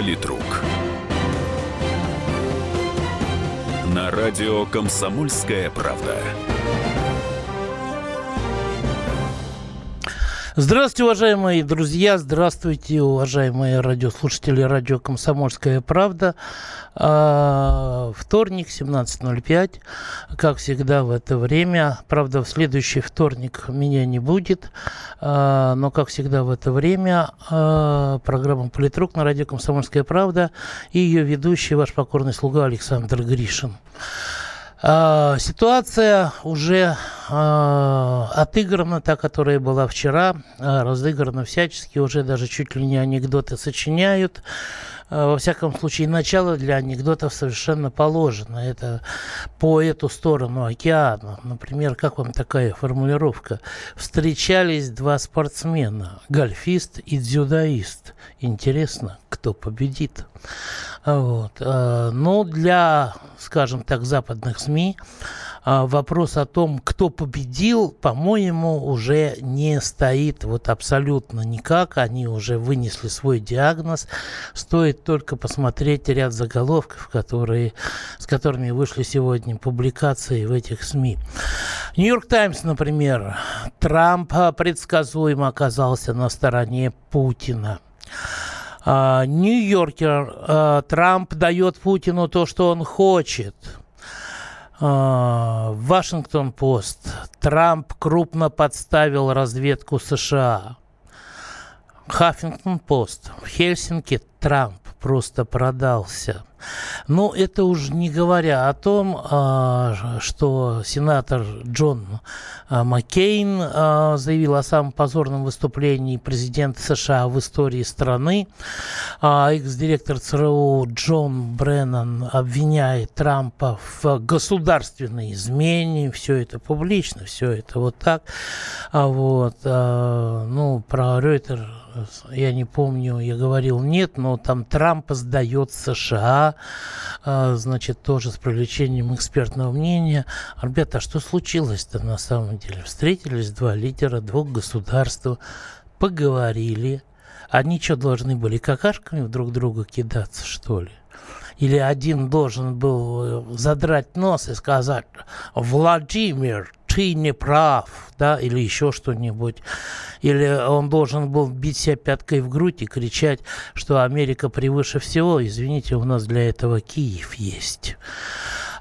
Политрук. На радио «Комсомольская правда». Здравствуйте, уважаемые друзья, здравствуйте, уважаемые радиослушатели радио «Комсомольская правда». А, вторник, 17.05, как всегда в это время. Правда, в следующий вторник меня не будет, а, но, как всегда в это время, а, программа «Политрук» на радио «Комсомольская правда» и ее ведущий, ваш покорный слуга Александр Гришин. А, ситуация уже а, отыграна, та, которая была вчера, а, разыграна всячески, уже даже чуть ли не анекдоты сочиняют. Э, во всяком случае, начало для анекдотов совершенно положено. Это по эту сторону океана. Например, как вам такая формулировка? Встречались два спортсмена, гольфист и дзюдоист. Интересно, кто победит? Вот. Э, Но ну, для, скажем так, западных СМИ вопрос о том, кто победил, по-моему, уже не стоит вот абсолютно никак. Они уже вынесли свой диагноз. Стоит только посмотреть ряд заголовков, которые, с которыми вышли сегодня публикации в этих СМИ. Нью-Йорк Таймс, например, Трамп предсказуемо оказался на стороне Путина. А, Нью-Йоркер, а, Трамп дает Путину то, что он хочет – а, Вашингтон-Пост. Трамп крупно подставил разведку США. Хаффингтон-Пост. В Хельсинки Трамп просто продался. Ну, это уже не говоря о том, а, что сенатор Джон а, Маккейн а, заявил о самом позорном выступлении президента США в истории страны. Экс-директор ЦРУ Джон Бреннан обвиняет Трампа в государственной измене. Все это публично, все это вот так. Вот. Ну, про Рейтер я не помню, я говорил нет, но там Трамп сдает США, а, значит, тоже с привлечением экспертного мнения. Ребята, а что случилось-то на самом деле? Встретились два лидера двух государств, поговорили. Они что, должны были какашками друг друга кидаться, что ли? Или один должен был э, задрать нос и сказать «Владимир, ты не прав», да, или еще что-нибудь. Или он должен был бить себя пяткой в грудь и кричать, что Америка превыше всего. Извините, у нас для этого Киев есть.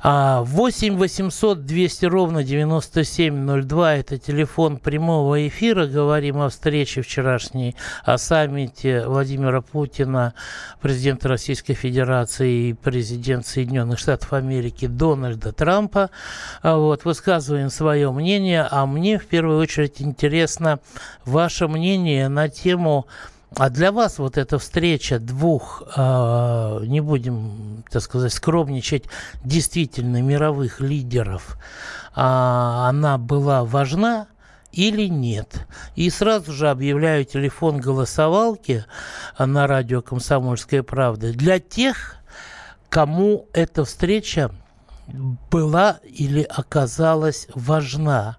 8 800 200 ровно 9702 это телефон прямого эфира. Говорим о встрече вчерашней, о саммите Владимира Путина, президента Российской Федерации и президента Соединенных Штатов Америки Дональда Трампа. А вот, высказываем свое мнение, а мне в первую очередь интересно ваше мнение на тему а для вас вот эта встреча двух, э, не будем, так сказать, скромничать, действительно мировых лидеров, э, она была важна или нет? И сразу же объявляю телефон голосовалки на радио «Комсомольская правда» для тех, кому эта встреча была или оказалась важна.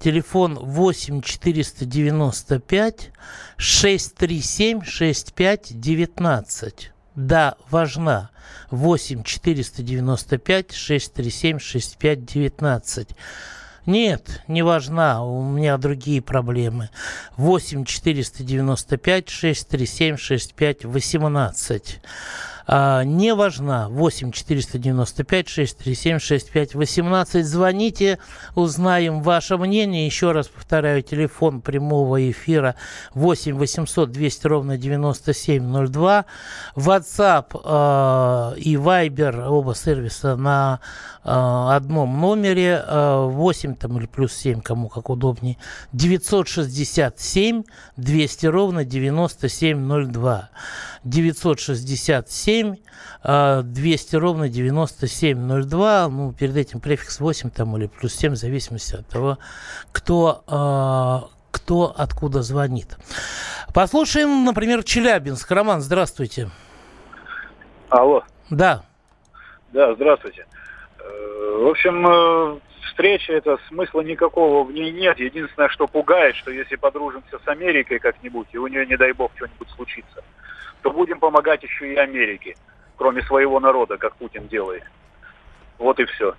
Телефон 8 495 637 65 19. Да, важна. 8 495 637 65 19. Нет, не важна, у меня другие проблемы. 8 495 637 65 18 а, не важна. 8 495 637 65 18. Звоните, узнаем ваше мнение. Еще раз повторяю, телефон прямого эфира 8 800 200 ровно 9702. WhatsApp э, и Viber, оба сервиса на э, одном номере. Э, 8 там или плюс 7, кому как удобнее. 967 200 ровно 9702. 967 200 ровно 9702. Ну, перед этим префикс 8 там или плюс 7, в зависимости от того, кто, а, кто откуда звонит. Послушаем, например, Челябинск. Роман, здравствуйте. Алло. Да. Да, здравствуйте. Э, в общем, э, встреча это смысла никакого в ней нет. Единственное, что пугает, что если подружимся с Америкой как-нибудь, и у нее, не дай бог, что-нибудь случится, то будем помогать еще и Америке, кроме своего народа, как Путин делает. Вот и все.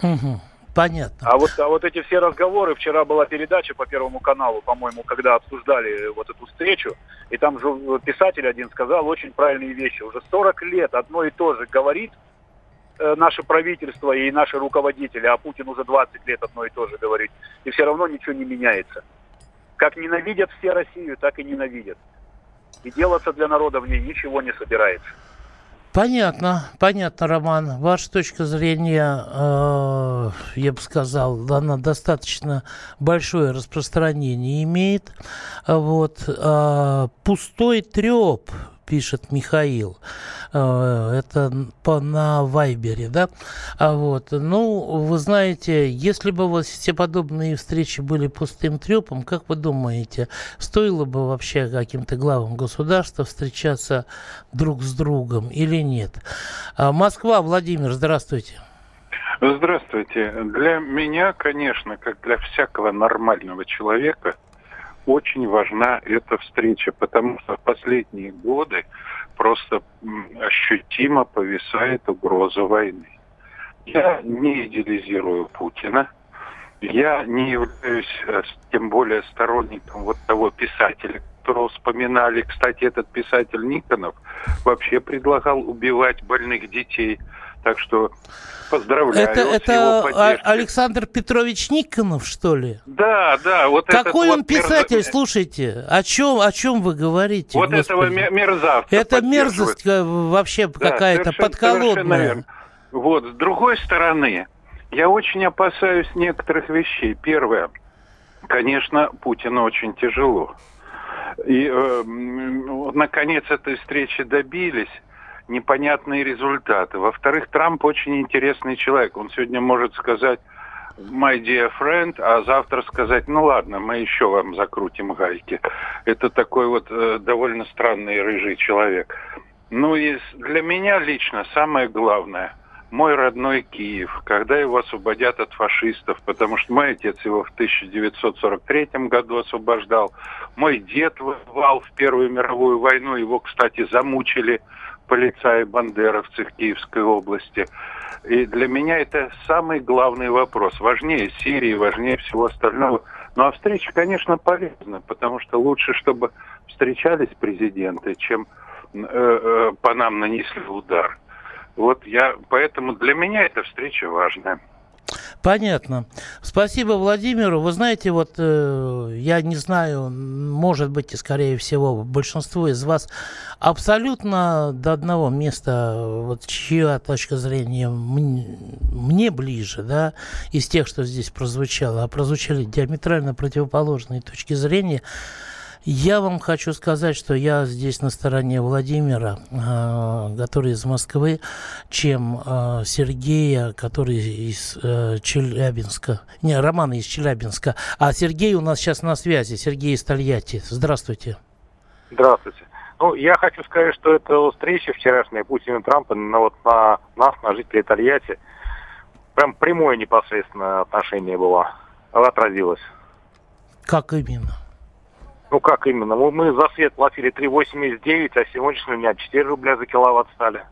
Угу. Понятно. А вот, а вот эти все разговоры, вчера была передача по Первому каналу, по-моему, когда обсуждали вот эту встречу, и там же писатель один сказал очень правильные вещи. Уже 40 лет одно и то же говорит э, наше правительство и наши руководители, а Путин уже 20 лет одно и то же говорит, и все равно ничего не меняется. Как ненавидят все Россию, так и ненавидят. И делаться для народа в ней ничего не собирается. Понятно, понятно, Роман. Ваша точка зрения, э, я бы сказал, она достаточно большое распространение имеет. Вот, э, пустой треп пишет Михаил. Э, это по, на Вайбере, да? А вот, ну, вы знаете, если бы вот все подобные встречи были пустым трепом, как вы думаете, стоило бы вообще каким-то главам государства встречаться друг с другом или нет? А Москва, Владимир, здравствуйте. Здравствуйте. Для меня, конечно, как для всякого нормального человека – очень важна эта встреча, потому что в последние годы просто ощутимо повисает угроза войны. Я не идеализирую Путина, я не являюсь э, тем более сторонником вот того писателя, которого вспоминали. Кстати, этот писатель Никонов вообще предлагал убивать больных детей. Так что поздравляю. Это, это Александр Петрович Никонов, что ли? Да, да. Вот Какой он писатель, мерз... слушайте, о чем, о чем вы говорите? Вот Господи? этого мерзавца. Это мерзость вообще да, какая-то подколодная. Вот, с другой стороны, я очень опасаюсь некоторых вещей. Первое, конечно, Путину очень тяжело. И, э, наконец, этой встречи добились непонятные результаты. Во-вторых, Трамп очень интересный человек. Он сегодня может сказать my dear friend, а завтра сказать, ну ладно, мы еще вам закрутим гайки. Это такой вот э, довольно странный рыжий человек. Ну и для меня лично самое главное – мой родной Киев, когда его освободят от фашистов, потому что мой отец его в 1943 году освобождал, мой дед воевал в Первую мировую войну, его, кстати, замучили полицаи бандеровцы в Киевской области. И для меня это самый главный вопрос. Важнее Сирии, важнее всего остального. Ну а встреча, конечно, полезна, потому что лучше, чтобы встречались президенты, чем э, э, по нам нанесли удар. Вот я, поэтому для меня эта встреча важная. Понятно. Спасибо Владимиру. Вы знаете, вот э, я не знаю, может быть, и скорее всего, большинство из вас абсолютно до одного места, вот чья точка зрения мне, мне ближе, да, из тех, что здесь прозвучало, а прозвучали диаметрально противоположные точки зрения. Я вам хочу сказать, что я здесь на стороне Владимира, э, который из Москвы, чем э, Сергея, который из э, Челябинска. Не, Роман из Челябинска. А Сергей у нас сейчас на связи. Сергей из Тольятти. Здравствуйте. Здравствуйте. Ну, я хочу сказать, что эта встреча вчерашняя Путина и Трампа на, вот, на нас, на жителей Тольятти, прям прямое непосредственное отношение было. Отразилось. Как именно? Ну как именно? Мы, мы за свет платили 3,89, а сегодняшний у меня 4 рубля за киловатт стали.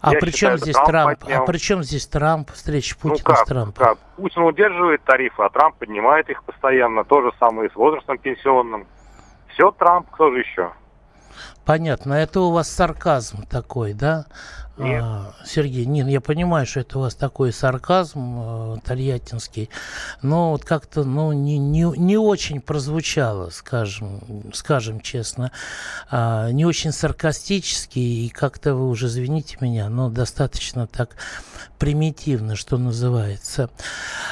А при чем здесь Трамп? Поднял. А при чем здесь Трамп, встреча ну Путина ну как, с Трампом? Как? Путин удерживает тарифы, а Трамп поднимает их постоянно. То же самое и с возрастом пенсионным. Все Трамп, кто же еще? Понятно. Это у вас сарказм такой, да? Нет. А, Сергей, нет, я понимаю, что это у вас такой сарказм э, тольяттинский, но вот как-то ну, не, не, не очень прозвучало, скажем, скажем честно, а, не очень саркастически, и как-то вы уже, извините меня, но достаточно так примитивно, что называется.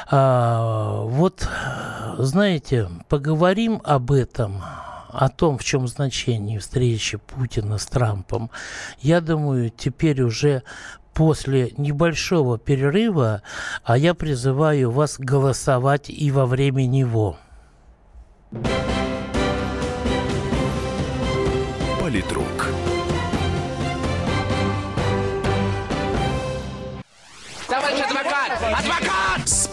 А, вот, знаете, поговорим об этом о том, в чем значение встречи Путина с Трампом, я думаю, теперь уже после небольшого перерыва, а я призываю вас голосовать и во время него. Политрук.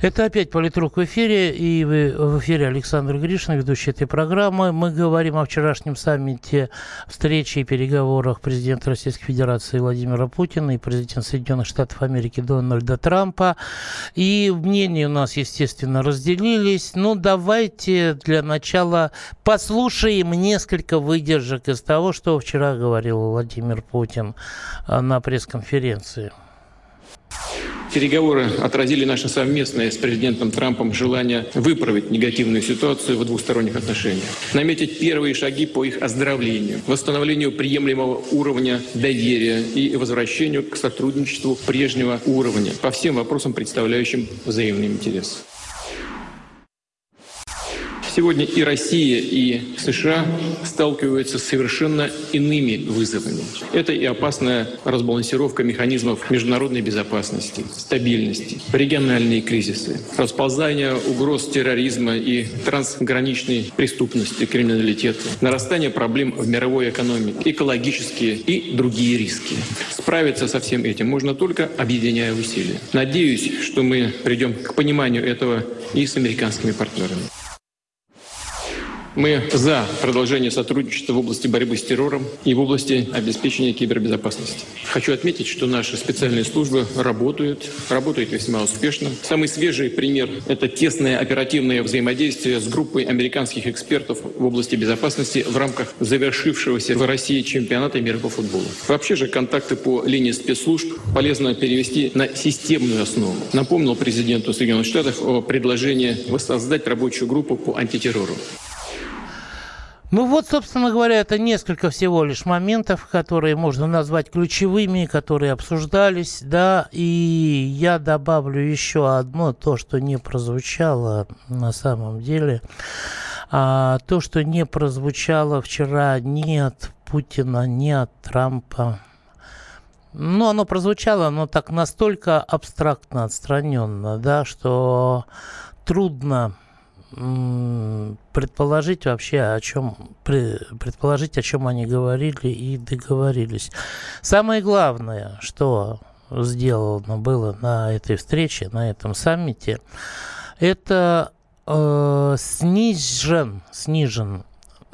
Это опять «Политрук» в эфире, и в эфире Александр Гришин, ведущий этой программы. Мы говорим о вчерашнем саммите встречи и переговорах президента Российской Федерации Владимира Путина и президента Соединенных Штатов Америки Дональда Трампа. И мнения у нас, естественно, разделились. Ну, давайте для начала послушаем несколько выдержек из того, что вчера говорил Владимир Путин а, на пресс-конференции. Переговоры отразили наше совместное с президентом Трампом желание выправить негативную ситуацию в двусторонних отношениях, наметить первые шаги по их оздоровлению, восстановлению приемлемого уровня доверия и возвращению к сотрудничеству прежнего уровня по всем вопросам, представляющим взаимный интерес. Сегодня и Россия, и США сталкиваются с совершенно иными вызовами. Это и опасная разбалансировка механизмов международной безопасности, стабильности, региональные кризисы, расползание угроз терроризма и трансграничной преступности, криминалитета, нарастание проблем в мировой экономике, экологические и другие риски. Справиться со всем этим можно только объединяя усилия. Надеюсь, что мы придем к пониманию этого и с американскими партнерами. Мы за продолжение сотрудничества в области борьбы с террором и в области обеспечения кибербезопасности. Хочу отметить, что наши специальные службы работают, работают весьма успешно. Самый свежий пример – это тесное оперативное взаимодействие с группой американских экспертов в области безопасности в рамках завершившегося в России чемпионата мира по футболу. Вообще же контакты по линии спецслужб полезно перевести на системную основу. Напомнил президенту Соединенных Штатов о предложении воссоздать рабочую группу по антитеррору. Ну вот, собственно говоря, это несколько всего лишь моментов, которые можно назвать ключевыми, которые обсуждались, да, и я добавлю еще одно, то, что не прозвучало на самом деле, а, то, что не прозвучало вчера ни от Путина, ни от Трампа, ну, оно прозвучало, но так настолько абстрактно, отстраненно, да, что трудно предположить вообще, о чем, предположить, о чем они говорили и договорились. Самое главное, что сделано было на этой встрече, на этом саммите, это э, снижен, снижен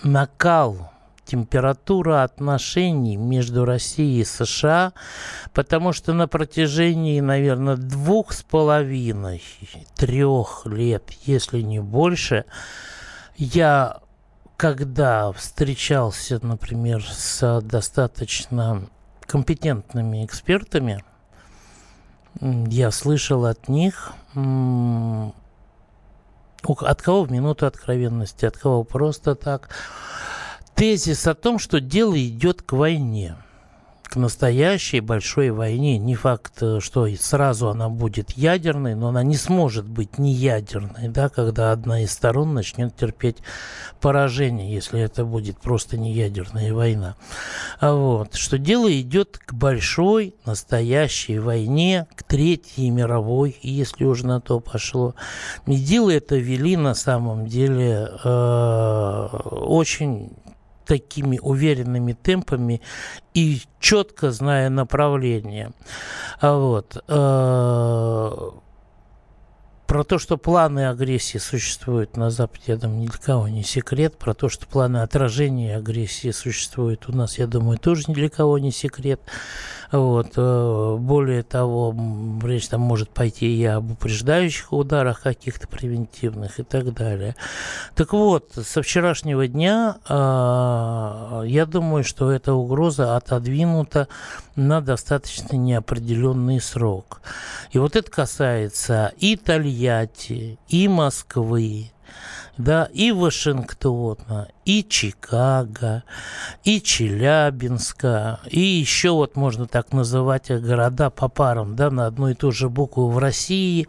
накал температура отношений между Россией и США, потому что на протяжении, наверное, двух с половиной, трех лет, если не больше, я когда встречался, например, с достаточно компетентными экспертами, я слышал от них, от кого в минуту откровенности, от кого просто так, тезис о том, что дело идет к войне к настоящей большой войне. Не факт, э, что сразу она будет ядерной, но она не сможет быть не ядерной, да, когда одна из сторон начнет терпеть поражение, если это будет просто не ядерная война. А вот, что дело идет к большой настоящей войне, к Третьей мировой, если уже на то пошло. И дело это вели на самом деле э, очень такими уверенными темпами и четко зная направление. А вот. Э, про то, что планы агрессии существуют на Западе, я думаю, ни для кого не секрет. Про то, что планы отражения агрессии существуют у нас, я думаю, тоже ни для кого не секрет. Вот. Э, более того, речь там может пойти и об упреждающих ударах каких-то превентивных и так далее. Так вот, со вчерашнего дня э, я думаю, что эта угроза отодвинута на достаточно неопределенный срок. И вот это касается и Тольятти, и Москвы, да, и Вашингтона, и Чикаго, и Челябинска, и еще вот можно так называть города по парам, да, на одну и ту же букву в России,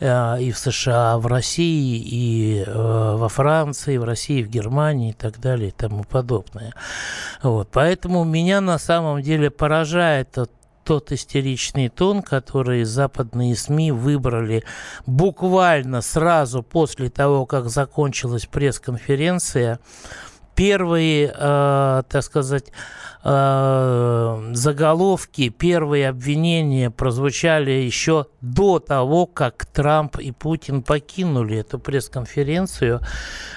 э, и в США, в России, и э, во Франции, в России, в Германии и так далее и тому подобное. Вот, поэтому меня на самом деле поражает тот тот истеричный тон, который западные СМИ выбрали буквально сразу после того, как закончилась пресс-конференция. Первые, э, так сказать, э, заголовки, первые обвинения прозвучали еще до того, как Трамп и Путин покинули эту пресс-конференцию.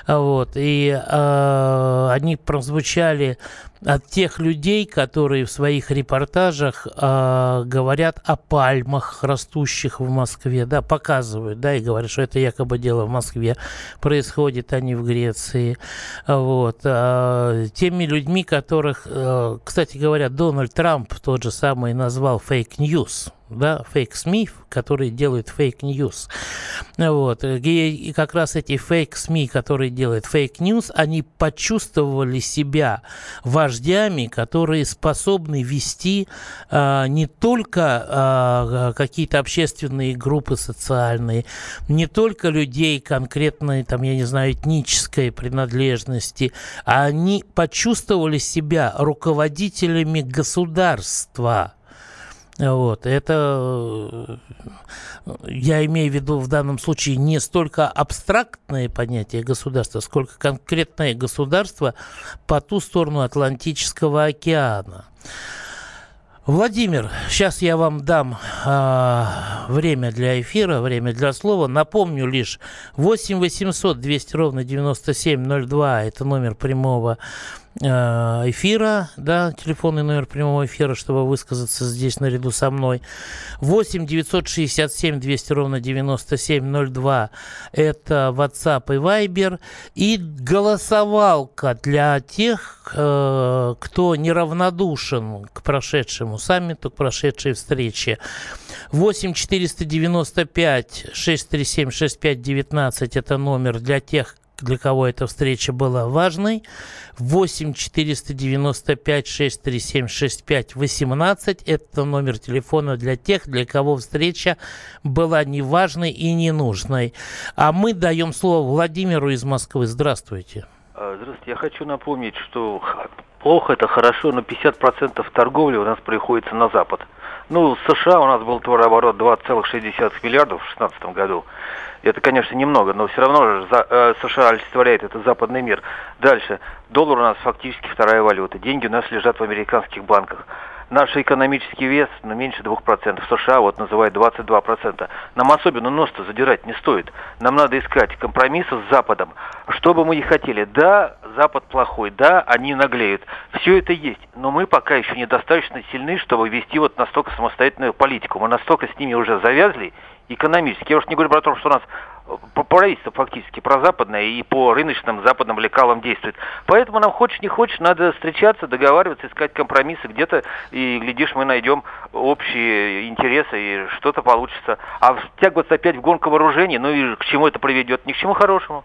Вот, и э, они прозвучали от тех людей, которые в своих репортажах э, говорят о пальмах, растущих в Москве, да, показывают, да, и говорят, что это якобы дело в Москве происходит, а не в Греции. Вот. Э, теми людьми, которых, э, кстати говоря, Дональд Трамп тот же самый назвал fake news да, фейк-СМИ, которые делают fake news. Вот. И, как раз эти фейк-СМИ, которые делают fake news, они почувствовали себя вождями, которые способны вести а, не только а, какие-то общественные группы социальные, не только людей конкретной, там, я не знаю, этнической принадлежности, а они почувствовали себя руководителями государства вот, это я имею в виду в данном случае не столько абстрактное понятие государства, сколько конкретное государство по ту сторону Атлантического океана. Владимир, сейчас я вам дам э, время для эфира, время для слова. Напомню лишь 8 800 200 ровно 9702 это номер прямого Э, эфира, да, телефонный номер прямого эфира, чтобы высказаться здесь наряду со мной. 8 967 200 ровно 9702 это WhatsApp и Viber. И голосовалка для тех, э, кто неравнодушен к прошедшему саммиту, к прошедшей встрече. 8 495 637 6519 это номер для тех, для кого эта встреча была важной. 8 495 637 65 18 это номер телефона для тех, для кого встреча была неважной и ненужной. А мы даем слово Владимиру из Москвы. Здравствуйте. А, здравствуйте. Я хочу напомнить, что плохо это хорошо, но 50% торговли у нас приходится на Запад. Ну, США у нас был товарооборот 2,6 миллиардов в 2016 году. Это, конечно, немного, но все равно за, э, США олицетворяет это западный мир. Дальше. Доллар у нас фактически вторая валюта. Деньги у нас лежат в американских банках. Наш экономический вес ну, меньше 2%. В США вот называют 22%. Нам особенно нос-то задирать не стоит. Нам надо искать компромиссы с Западом. Что бы мы ни хотели. Да, Запад плохой. Да, они наглеют. Все это есть. Но мы пока еще недостаточно сильны, чтобы вести вот настолько самостоятельную политику. Мы настолько с ними уже завязли экономически. Я уж не говорю про то, что у нас э, правительство фактически прозападное и по рыночным западным лекалам действует. Поэтому нам хочешь не хочешь, надо встречаться, договариваться, искать компромиссы где-то, и, глядишь, мы найдем общие интересы, и что-то получится. А втягиваться опять в гонку вооружений, ну и к чему это приведет? Ни к чему хорошему.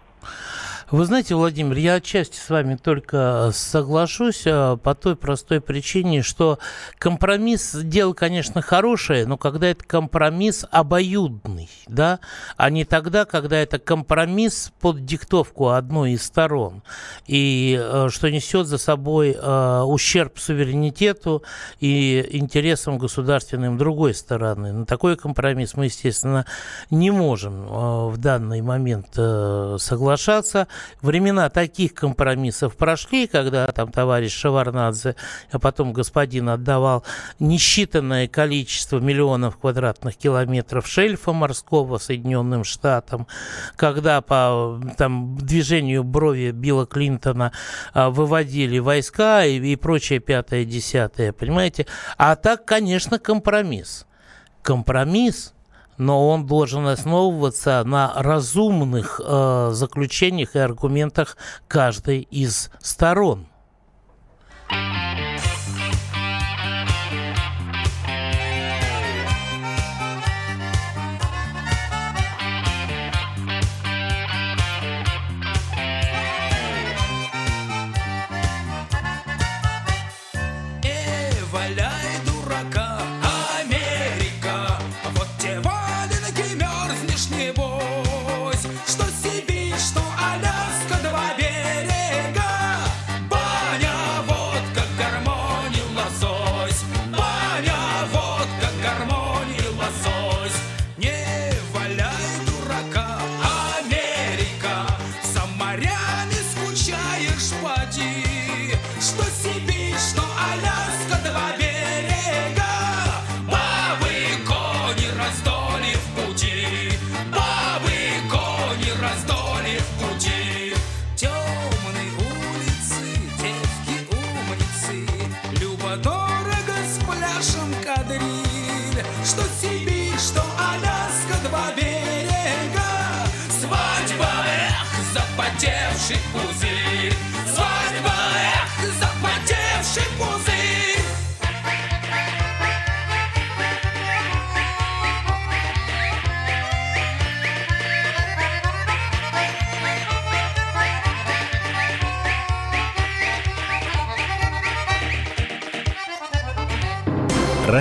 Вы знаете, Владимир, я отчасти с вами только соглашусь а, по той простой причине, что компромисс дело, конечно, хорошее, но когда это компромисс обоюдный, да, а не тогда, когда это компромисс под диктовку одной из сторон, и а, что несет за собой э, ущерб суверенитету и интересам государственным другой стороны. На такой компромисс мы, естественно, не можем э, в данный момент э, соглашаться. Времена таких компромиссов прошли, когда там товарищ Шаварнадзе, а потом господин отдавал несчитанное количество миллионов квадратных километров шельфа морского Соединенным Штатам, когда по там, движению брови Билла Клинтона а, выводили войска и, и прочее пятое-десятое, понимаете? А так, конечно, компромисс. Компромисс – но он должен основываться на разумных э, заключениях и аргументах каждой из сторон.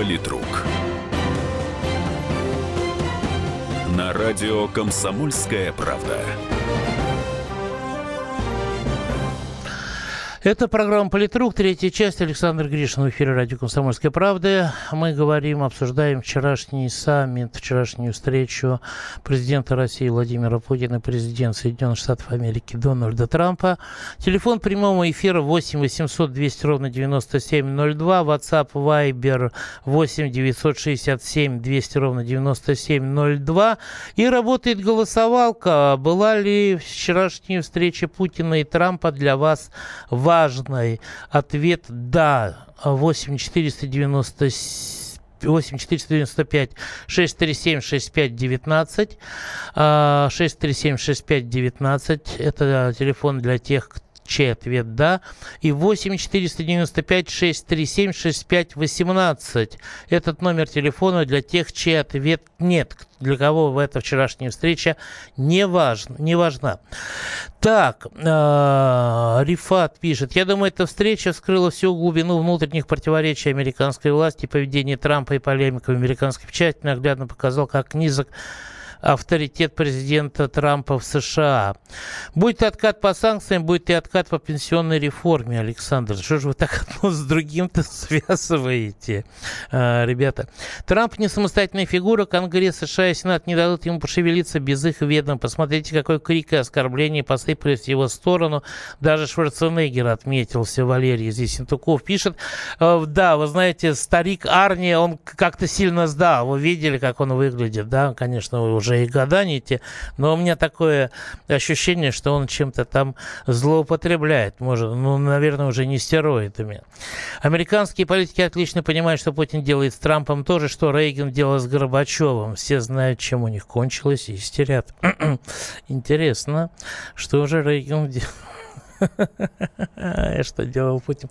Политрук. На радио «Комсомольская правда». Это программа «Политрук», третья часть. Александр Гришин в эфире радио «Комсомольская правда». Мы говорим, обсуждаем вчерашний саммит, вчерашнюю встречу президента России Владимира Путина и президента Соединенных Штатов Америки Дональда Трампа. Телефон прямого эфира 8 800 200 ровно 9702. WhatsApp Viber 8 967 200 ровно 9702. И работает голосовалка. Была ли вчерашняя встреча Путина и Трампа для вас важной? Ответ «да». 8 490 8 495 637 65 19 637 65 19 это телефон для тех, кто чей ответ «да». И 8 495 637 65 18. Этот номер телефона для тех, чей ответ «нет», для кого в эта вчерашняя встреча не, важна, не важна. Так, э, Рифат пишет. Я думаю, эта встреча вскрыла всю глубину внутренних противоречий американской власти. Поведение Трампа и полемика в американской печати наглядно показал, как низок авторитет президента Трампа в США. Будет откат по санкциям, будет и откат по пенсионной реформе, Александр. Что же вы так одно с другим-то связываете, а, ребята? Трамп не самостоятельная фигура, Конгресс США и Сенат не дадут ему пошевелиться без их ведома. Посмотрите, какой крик и оскорбление посыпались в его сторону. Даже Шварценеггер отметился, Валерий здесь Синтуков пишет. «Э, Да, вы знаете, старик Арни, он как-то сильно сдал. Вы видели, как он выглядит, да? Конечно, вы уже и года не те. Но у меня такое ощущение, что он чем-то там злоупотребляет. Может, ну, наверное, уже не стероидами. Американские политики отлично понимают, что Путин делает с Трампом то же, что Рейган делал с Горбачевым. Все знают, чем у них кончилось и истерят. Интересно, что же Рейган делал? Что делал Путин?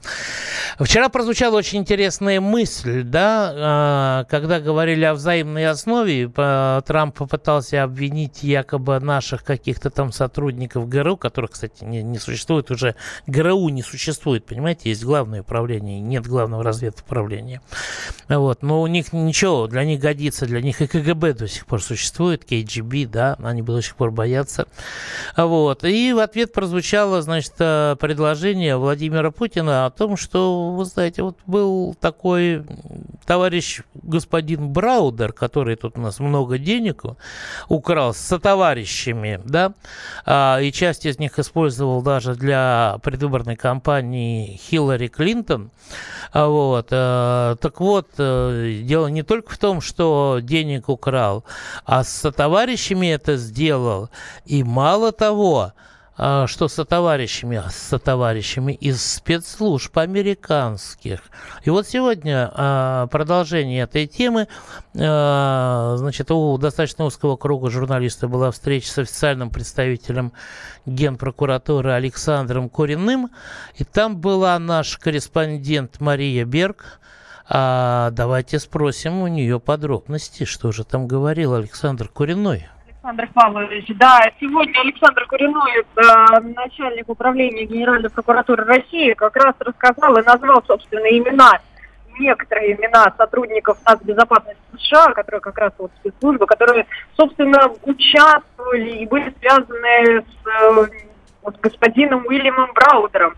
Вчера прозвучала очень интересная мысль, да, а, когда говорили о взаимной основе, Трамп попытался обвинить якобы наших каких-то там сотрудников ГРУ, которых, кстати, не, не существует уже, ГРУ не существует, понимаете, есть главное управление, нет главного разведуправления. Вот, но у них ничего, для них годится, для них и КГБ до сих пор существует, КГБ, да, они до сих пор боятся. Вот, и в ответ прозвучало, значит, предложение Владимира Путина о том, что, вы знаете, вот был такой товарищ господин Браудер, который тут у нас много денег украл со товарищами, да, а, и часть из них использовал даже для предвыборной кампании Хиллари Клинтон. А, Вот. э, Так вот, э, дело не только в том, что денег украл, а со товарищами это сделал. И мало того, что со товарищами, со товарищами из спецслужб американских. И вот сегодня а, продолжение этой темы. А, значит, у достаточно узкого круга журналистов была встреча с официальным представителем Генпрокуратуры Александром Куриным. И там была наш корреспондент Мария Берг. А давайте спросим у нее подробности, что же там говорил Александр Куриной. Александр Павлович, да, сегодня Александр Куриной, э, начальник управления Генеральной прокуратуры России, как раз рассказал и назвал, собственно, имена, некоторые имена сотрудников нацбезопасности США, которые как раз вот спецслужбы, которые, собственно, участвовали и были связаны с э, вот, господином Уильямом Браудером.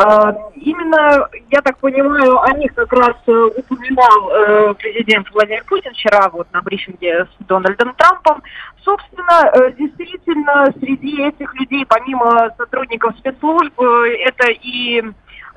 Э, именно, я так понимаю, о них как раз э, упоминал э, президент Владимир Путин вчера вот на брифинге с Дональдом Трампом. Собственно, э, действительно, среди этих людей, помимо сотрудников спецслужб, э, это и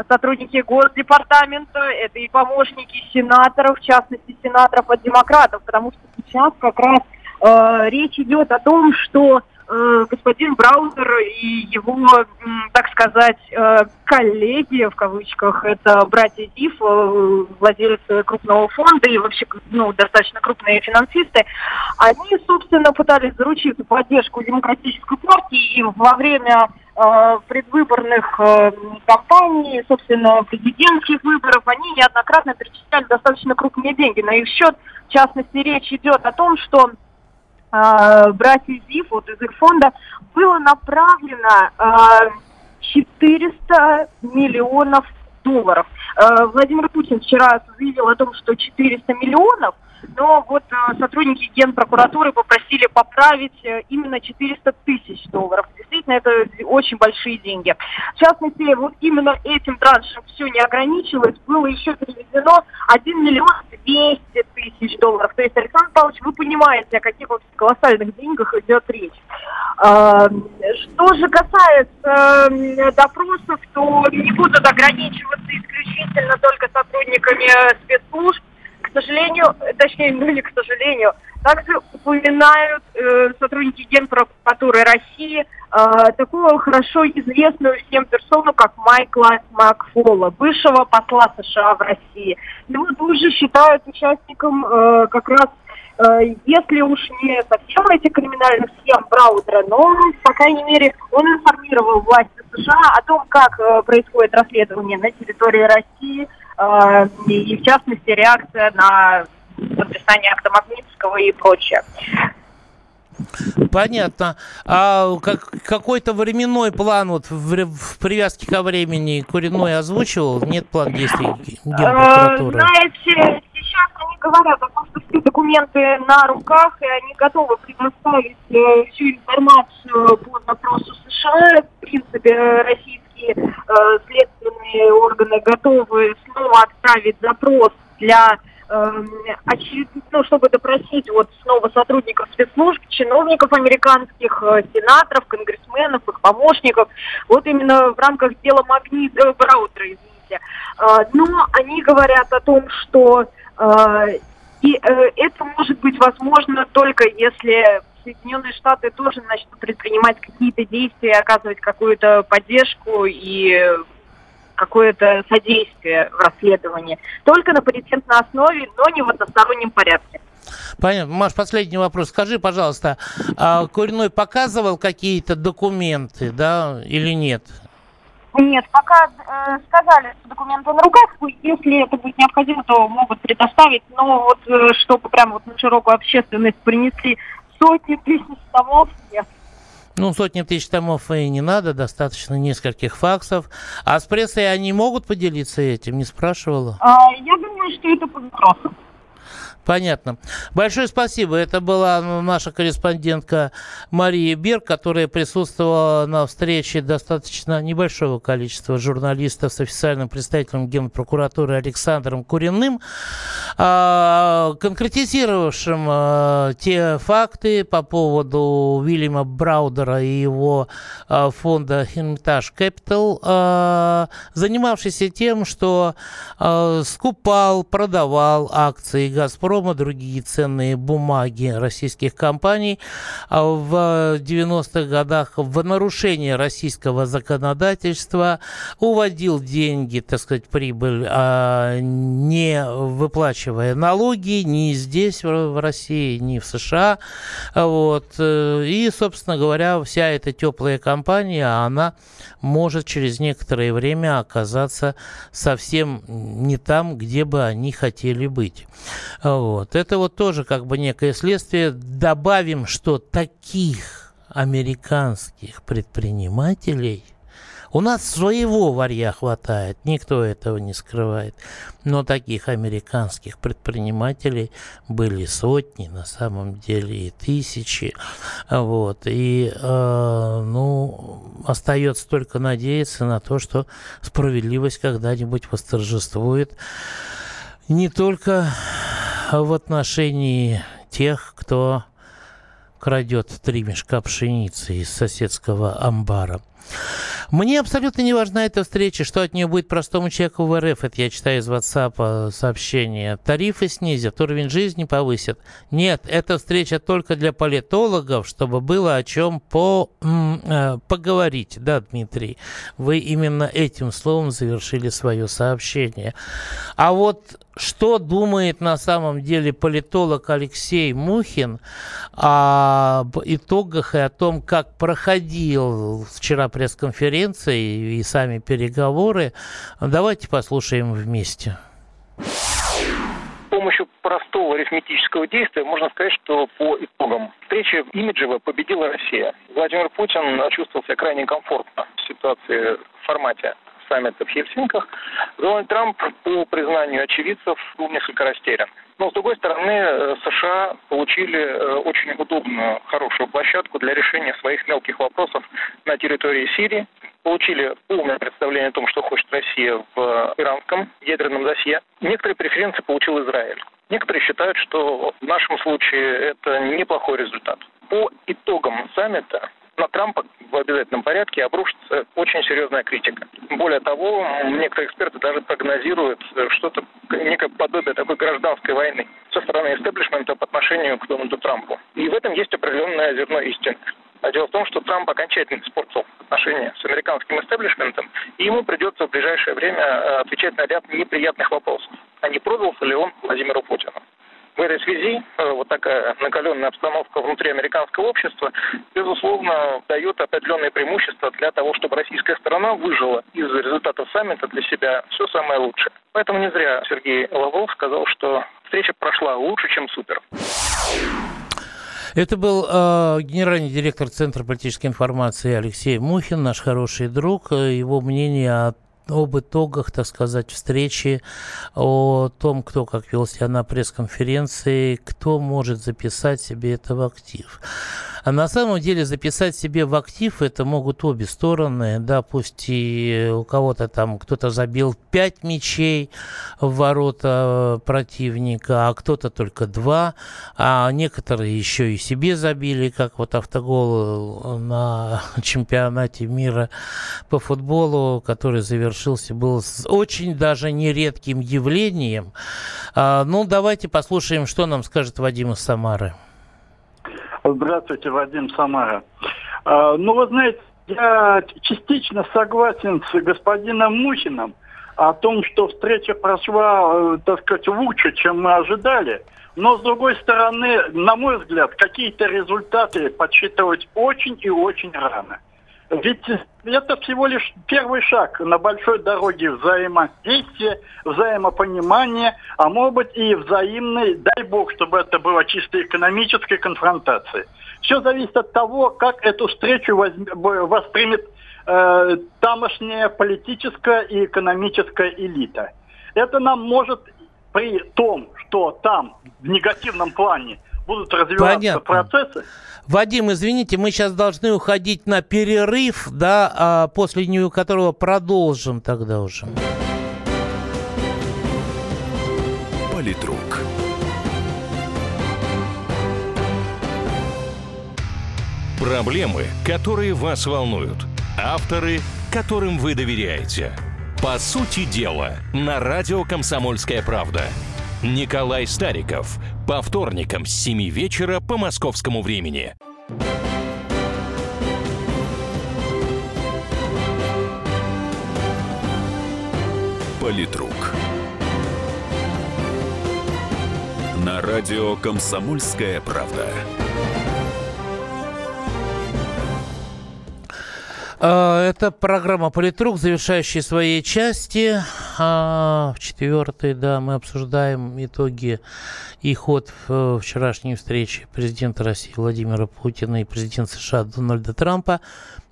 сотрудники Госдепартамента, это и помощники сенаторов, в частности, сенаторов от демократов, потому что сейчас как раз э, речь идет о том, что э, господин Браузер и его, так сказать, э, коллеги, в кавычках, это братья Див, э, владельцы крупного фонда и вообще ну, достаточно крупные финансисты, они, собственно, пытались заручить поддержку демократической партии и во время предвыборных кампаний, собственно, президентских выборов, они неоднократно перечисляли достаточно крупные деньги на их счет. В частности, речь идет о том, что э, братья Зив, вот из их фонда, было направлено э, 400 миллионов долларов. Э, Владимир Путин вчера заявил о том, что 400 миллионов, но вот э, сотрудники Генпрокуратуры попросили поправить э, именно 400 тысяч долларов. Действительно, это очень большие деньги. В частности, вот именно этим траншем все не ограничилось, было еще переведено 1 миллион 200 тысяч долларов. То есть, Александр Павлович, вы понимаете, о каких вообще колоссальных деньгах идет речь. А, Что же касается допросов, то не будут ограничиваться исключительно только сотрудниками э, спецслужб. К сожалению, точнее, ну не к сожалению, также упоминают э, сотрудники Генпрокуратуры России э, такую хорошо известную всем персону, как Майкла Макфола, бывшего посла США в России. Его тоже считают участником э, как раз э, если уж не совсем этих криминальных схем Браудера, но, по крайней мере, он информировал власти США о том, как э, происходит расследование на территории России, э, и, в частности, реакция на подписание акта Магнитского и прочее. Понятно. А как, какой-то временной план вот в, в привязке ко времени Куриной озвучивал? Нет план действий Генпрокуратуры? Э, Знаете, сейчас они говорят о том, что все документы на руках, и они готовы предоставить э, всю информацию по запросу США. В принципе, э, российские э, следственные органы готовы снова отправить запрос для э, очеред- ну, чтобы допросить вот снова сотрудников спецслужб, чиновников американских, э, сенаторов, конгрессменов, их помощников, вот именно в рамках дела Магнит, э, Браутера, извините. Э, но они говорят о том, что э, и это может быть возможно только если Соединенные Штаты тоже начнут предпринимать какие-то действия, оказывать какую-то поддержку и какое-то содействие в расследовании. Только на паритетной основе, но не в одностороннем порядке. Понятно. Маш, последний вопрос. Скажи, пожалуйста, а Куриной показывал какие-то документы, да, или нет? Нет, пока э, сказали, что документы на руках, если это будет необходимо, то могут предоставить, но вот э, чтобы прямо вот на широкую общественность принесли сотни тысяч томов, нет. Ну, сотни тысяч томов и не надо, достаточно нескольких факсов. А с прессой они могут поделиться этим? Не спрашивала? А, я думаю, что это по запросу. Понятно. Большое спасибо. Это была наша корреспондентка Мария Берг, которая присутствовала на встрече достаточно небольшого количества журналистов с официальным представителем Генпрокуратуры Александром Куриным, а, конкретизировавшим а, те факты по поводу Уильяма Браудера и его а, фонда Hermitage Capital, занимавшийся тем, что скупал, продавал акции «Газпрома» «Газпрома», другие ценные бумаги российских компаний а в 90-х годах в нарушение российского законодательства уводил деньги, так сказать, прибыль, а, не выплачивая налоги ни здесь, в России, ни в США. Вот. Э, и, собственно говоря, вся эта теплая компания, она может через некоторое время оказаться совсем не там, где бы они хотели быть. Это вот тоже как бы некое следствие. Добавим, что таких американских предпринимателей – у нас своего варья хватает, никто этого не скрывает. Но таких американских предпринимателей были сотни, на самом деле и тысячи. Вот. И, э, ну, остается только надеяться на то, что справедливость когда-нибудь восторжествует не только в отношении тех, кто крадет три мешка пшеницы из соседского амбара. Мне абсолютно не важна эта встреча, что от нее будет простому человеку в РФ. Это я читаю из WhatsApp сообщение. Тарифы снизят, уровень жизни повысят. Нет, эта встреча только для политологов, чтобы было о чем по, э, поговорить. Да, Дмитрий, вы именно этим словом завершили свое сообщение. А вот что думает на самом деле политолог Алексей Мухин об итогах и о том, как проходил вчера пресс-конференция и сами переговоры. Давайте послушаем вместе. С помощью простого арифметического действия можно сказать, что по итогам встречи имиджево победила Россия. Владимир Путин чувствовал себя крайне комфортно в ситуации в формате саммита в Хельсинках, Дональд Трамп, по признанию очевидцев, был несколько растерян. Но, с другой стороны, э, США получили э, очень удобную, хорошую площадку для решения своих мелких вопросов на территории Сирии, получили полное представление о том, что хочет Россия в иранском ядерном досье. Некоторые преференции получил Израиль. Некоторые считают, что в нашем случае это неплохой результат. По итогам саммита на Трампа в обязательном порядке обрушится очень серьезная критика. Более того, некоторые эксперты даже прогнозируют что-то, некое подобие такой гражданской войны со стороны истеблишмента по отношению к Дональду Трампу. И в этом есть определенное зерно истины. А дело в том, что Трамп окончательно испортил отношения с американским истеблишментом, и ему придется в ближайшее время э, отвечать на ряд неприятных вопросов. А не продался ли он Владимиру Путину? В этой связи э, вот такая накаленная обстановка внутри американского общества, безусловно, дает определенные преимущества для того, чтобы российская сторона выжила из результатов саммита для себя все самое лучшее. Поэтому не зря Сергей Лавров сказал, что встреча прошла лучше, чем супер. Это был э, генеральный директор Центра политической информации Алексей Мухин, наш хороший друг. Его мнение о об итогах, так сказать, встречи, о том, кто как вел себя на пресс-конференции, кто может записать себе это в актив. А на самом деле записать себе в актив это могут обе стороны. Да, пусть и у кого-то там кто-то забил 5 мячей в ворота противника, а кто-то только 2, а некоторые еще и себе забили, как вот автогол на чемпионате мира по футболу, который завершился, был с очень даже нередким явлением. А, ну, давайте послушаем, что нам скажет Вадим из Самары. Здравствуйте, Вадим Самара. А, ну, вы знаете, я частично согласен с господином Мухиным о том, что встреча прошла, э, так сказать, лучше, чем мы ожидали. Но, с другой стороны, на мой взгляд, какие-то результаты подсчитывать очень и очень рано. Ведь это всего лишь первый шаг на большой дороге взаимодействия, взаимопонимания, а может быть и взаимной, дай бог, чтобы это было чисто экономической конфронтацией. Все зависит от того, как эту встречу воспримет э, тамошняя политическая и экономическая элита. Это нам может при том, что там в негативном плане будут развиваться Понятно. процессы. Вадим, извините, мы сейчас должны уходить на перерыв, да, а после него которого продолжим тогда уже. Политрук. Проблемы, которые вас волнуют. Авторы, которым вы доверяете. По сути дела, на радио «Комсомольская правда». Николай Стариков. По вторникам с 7 вечера по московскому времени. Политрук. На радио «Комсомольская правда». Это программа «Политрук», завершающая свои части. А, В четвертой, да, мы обсуждаем итоги и ход в вчерашней встречи президента России Владимира Путина и президента США Дональда Трампа.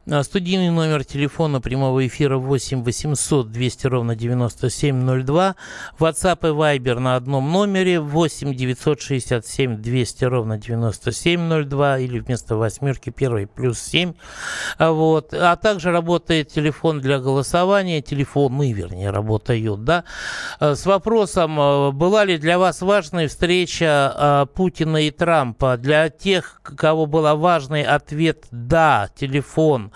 А, Студийный номер телефона прямого эфира 8 800 200 ровно 9702. WhatsApp и Viber на одном номере 8 967 200 ровно 9702 или вместо восьмерки первый плюс 7. А Вот. А также работает телефон для голосования. Телефоны, вернее, работают, да. А, С вопросом, была ли для вас важная встреча Путина и Трампа? Для тех, кого был важный ответ «да», телефон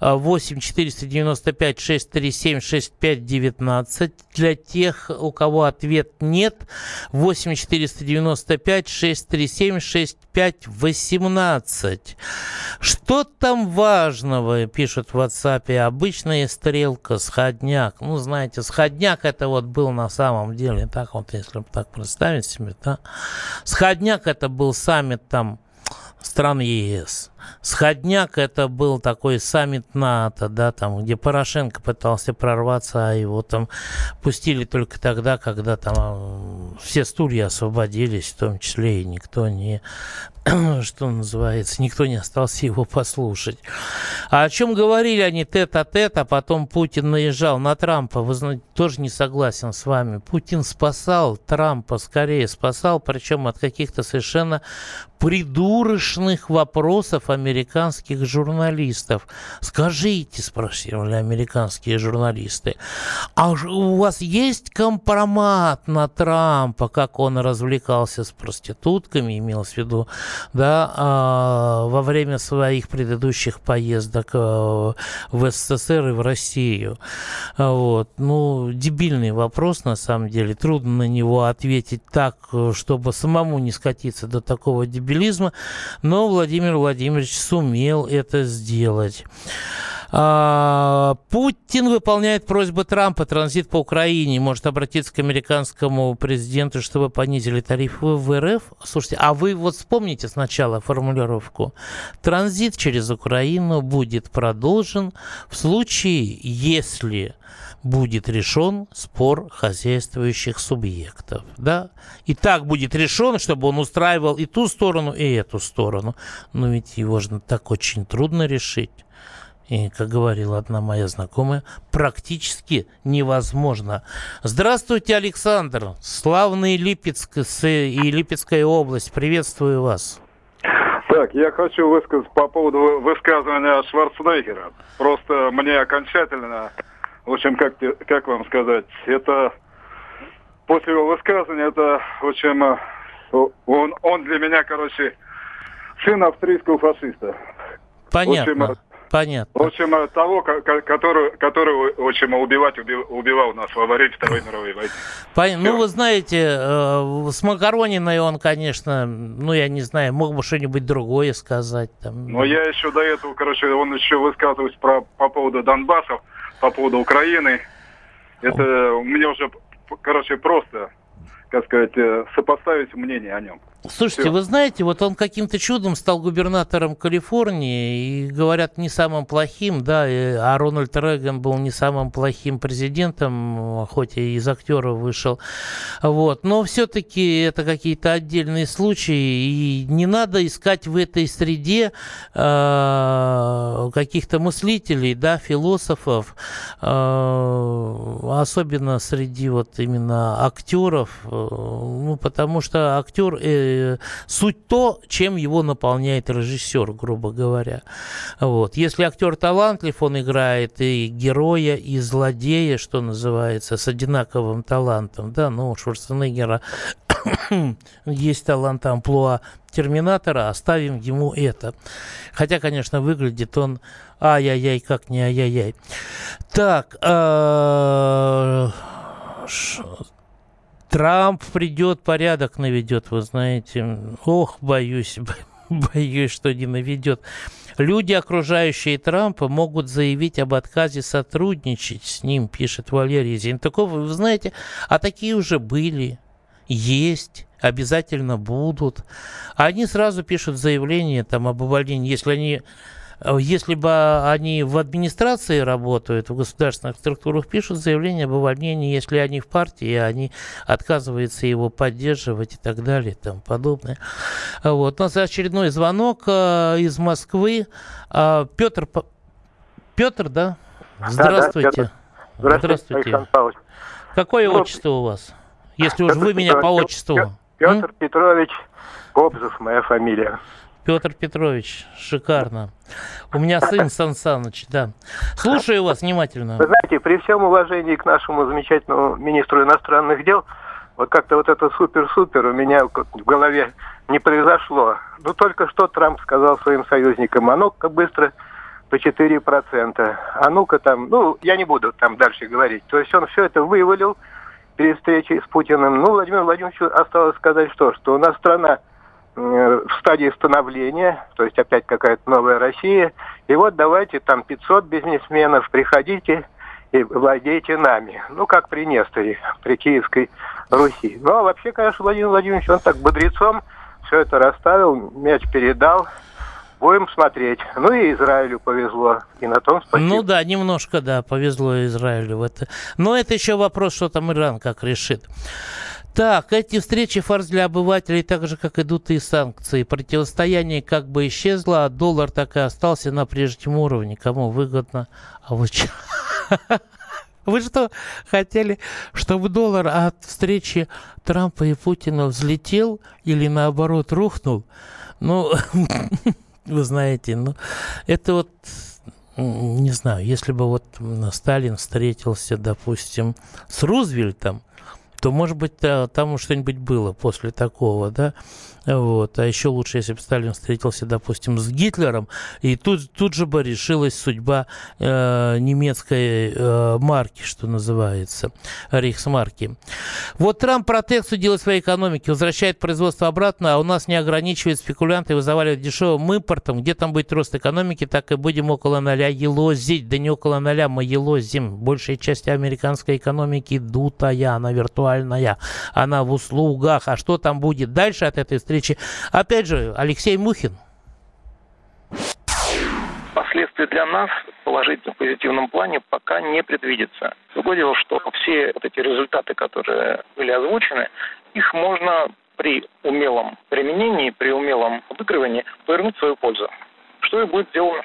8 495 637 6519. Для тех, у кого ответ нет, 8 495 637 6518. Что там важного, пишут в WhatsApp, обычная стрелка, сходняк. Ну, знаете, сходняк это вот был на самом деле, так вот, если так представить себе, да. Сходняк это был саммит там стран ЕС. Сходняк это был такой саммит НАТО, да, там, где Порошенко пытался прорваться, а его там пустили только тогда, когда там все стулья освободились, в том числе и никто не, что называется, никто не остался его послушать. А о чем говорили они тет-а-тет, а потом Путин наезжал на Трампа, вы знаете, тоже не согласен с вами. Путин спасал Трампа, скорее спасал, причем от каких-то совершенно придурочных вопросов американских журналистов. Скажите, спросили американские журналисты, а у вас есть компромат на Трампа, как он развлекался с проститутками, имелось в виду, да, а, во время своих предыдущих поездок а, в СССР и в Россию. Вот. Ну, дебильный вопрос, на самом деле. Трудно на него ответить так, э, чтобы самому не скатиться до такого дебилизма. Но Владимир Владимирович сумел это сделать. А, Путин выполняет просьбы Трампа. Транзит по Украине может обратиться к американскому президенту, чтобы понизили тарифы в РФ. Слушайте, а вы вот вспомните сначала формулировку. Транзит через Украину будет продолжен в случае, если будет решен спор хозяйствующих субъектов. Да? И так будет решен, чтобы он устраивал и ту сторону, и эту сторону. Но ведь его же так очень трудно решить. И, как говорила одна моя знакомая, практически невозможно. Здравствуйте, Александр. Славный Липецк и Липецкая область. Приветствую вас. Так, я хочу высказать по поводу вы- высказывания Шварценеггера. Просто мне окончательно, в общем, как, как вам сказать, это после его высказывания, это, в общем, э, он, он для меня, короче, сын австрийского фашиста. Понятно. В общем, Понятно. В общем, э, того, ко- ко- который, в общем, убивать, уби- убивал нас во время Второй мировой войны. Пон- Ну, вы знаете, э, с Макарониной он, конечно, ну, я не знаю, мог бы что-нибудь другое сказать. Там. Но я еще до этого, короче, он еще высказывается про, по поводу Донбасса, по поводу Украины. Это у меня уже, короче, просто, как сказать, э, сопоставить мнение о нем. Слушайте, Всё. вы знаете, вот он каким-то чудом стал губернатором Калифорнии, и говорят, не самым плохим, да, а Рональд Рейган был не самым плохим президентом, хоть и из актеров вышел, вот, но все-таки это какие-то отдельные случаи, и не надо искать в этой среде э, каких-то мыслителей, да, философов, э, особенно среди вот именно актеров, э, ну, потому что актер э, суть то, чем его наполняет режиссер, грубо говоря. Вот. Если актер талантлив, он играет и героя, и злодея, что называется, с одинаковым талантом, да, ну, у Шварценеггера есть талант амплуа Терминатора, оставим ему это. Хотя, конечно, выглядит он ай-яй-яй, как не ай-яй-яй. Так, э, Трамп придет, порядок наведет, вы знаете. Ох, боюсь, боюсь, что не наведет. Люди, окружающие Трампа, могут заявить об отказе сотрудничать с ним, пишет Валерий Зинтаков. Вы знаете, а такие уже были, есть, обязательно будут. Они сразу пишут заявление там, об увольнении, если они если бы они в администрации работают, в государственных структурах, пишут заявление об увольнении, если они в партии, они отказываются его поддерживать и так далее и тому подобное. Вот. У нас очередной звонок э, из Москвы. Э, Петр, Петр, да? Здравствуйте. Да, да, Здравствуйте, Здравствуйте. Александр Павлович. Какое ну, отчество у вас? Если уж вы меня по отчеству. Петр Петрович Кобзов, моя фамилия. Петр Петрович, шикарно. У меня сын Сан Саныч, да. Слушаю вас внимательно. Вы знаете, при всем уважении к нашему замечательному министру иностранных дел, вот как-то вот это супер-супер у меня в голове не произошло. Ну, только что Трамп сказал своим союзникам, а ну-ка быстро по 4%. А ну-ка там, ну, я не буду там дальше говорить. То есть он все это вывалил перед встречей с Путиным. Ну, Владимир Владимировичу осталось сказать что? Что у нас страна в стадии становления, то есть опять какая-то новая Россия. И вот давайте там 500 бизнесменов, приходите и владейте нами. Ну, как при Несторе, при Киевской Руси. Ну, а вообще, конечно, Владимир Владимирович, он так бодрецом все это расставил, мяч передал. Будем смотреть. Ну и Израилю повезло. И на том спасибо. Ну да, немножко, да, повезло Израилю в это. Но это еще вопрос, что там Иран как решит. Так, эти встречи фарс для обывателей, так же, как идут и санкции. Противостояние как бы исчезло, а доллар так и остался на прежнем уровне. Кому выгодно? А вы что? Вы что, хотели, чтобы доллар от встречи Трампа и Путина взлетел или наоборот рухнул? Ну, вы знаете, ну, это вот не знаю, если бы вот Сталин встретился, допустим, с Рузвельтом, то, может быть, там что-нибудь было после такого, да. Вот. А еще лучше, если бы Сталин встретился, допустим, с Гитлером, и тут, тут же бы решилась судьба э, немецкой э, марки, что называется, рейхсмарки. Вот Трамп протекцию делает своей экономике, возвращает производство обратно, а у нас не ограничивает спекулянты и заваливает дешевым импортом. Где там будет рост экономики, так и будем около ноля елозить. Да не около ноля, мы елозим. Большая часть американской экономики дутая, она виртуальная, она в услугах. А что там будет дальше от этой встречи? Встречи. Опять же, Алексей Мухин. Последствия для нас в положительном, позитивном плане пока не предвидится. Другое дело, что все вот эти результаты, которые были озвучены, их можно при умелом применении, при умелом обыгрывании повернуть в свою пользу. Что и будет сделано.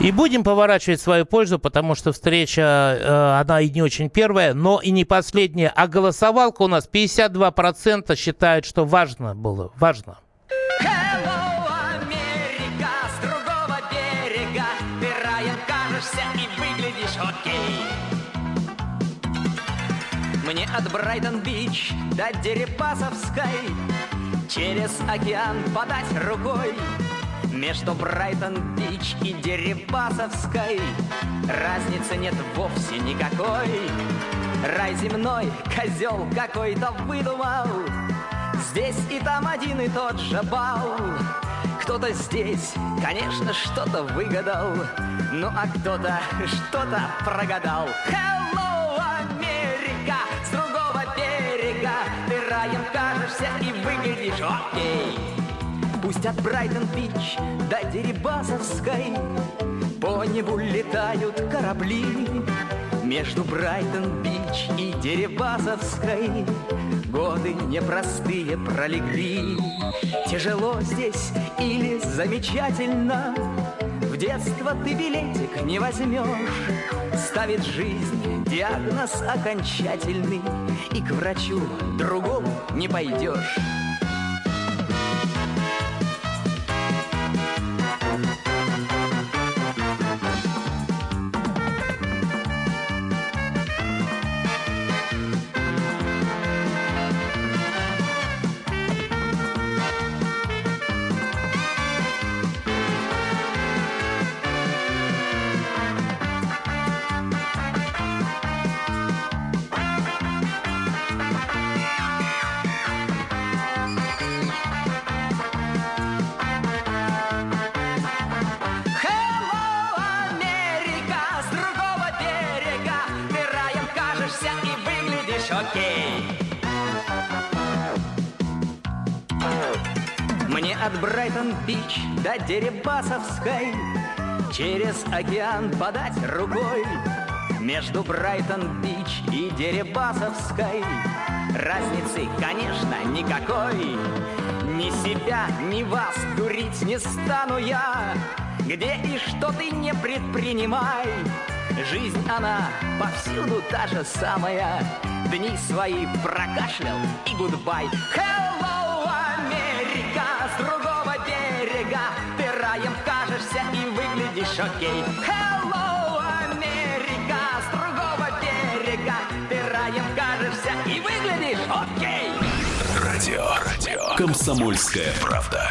И будем поворачивать свою пользу, потому что встреча, э, она и не очень первая, но и не последняя. А голосовалка у нас 52% считают, что важно было. Важно. Мне от Брайтон-Бич до Дерипасовской Через океан подать рукой между Брайтон-Бич и Дерибасовской Разницы нет вовсе никакой. Рай земной козел какой-то выдумал. Здесь и там один и тот же бал. Кто-то здесь, конечно, что-то выгадал. Ну а кто-то что-то прогадал. Hello, Америка, с другого берега. Ты раем кажешься и выглядишь окей Пусть от Брайтон-Бич до Дерибасовской. По небу летают корабли Между Брайтон-Бич и Дерибасовской. Годы непростые пролегли. Тяжело здесь или замечательно? В детство ты билетик не возьмешь. Ставит жизнь диагноз окончательный. И к врачу другому не пойдешь окей. Мне от Брайтон-Бич до Дерибасовской Через океан подать рукой. Между Брайтон-Бич и Дерибасовской Разницы, конечно, никакой. Ни себя, ни вас дурить не стану я. Где и что ты не предпринимай. Жизнь она повсюду та же самая Дни свои прокашлял и goodbye Hello, Америка, с другого берега Ты раем кажешься и выглядишь окей Hello, Америка, с другого берега Ты раем кажешься и выглядишь окей Радио. Радио. Комсомольская правда.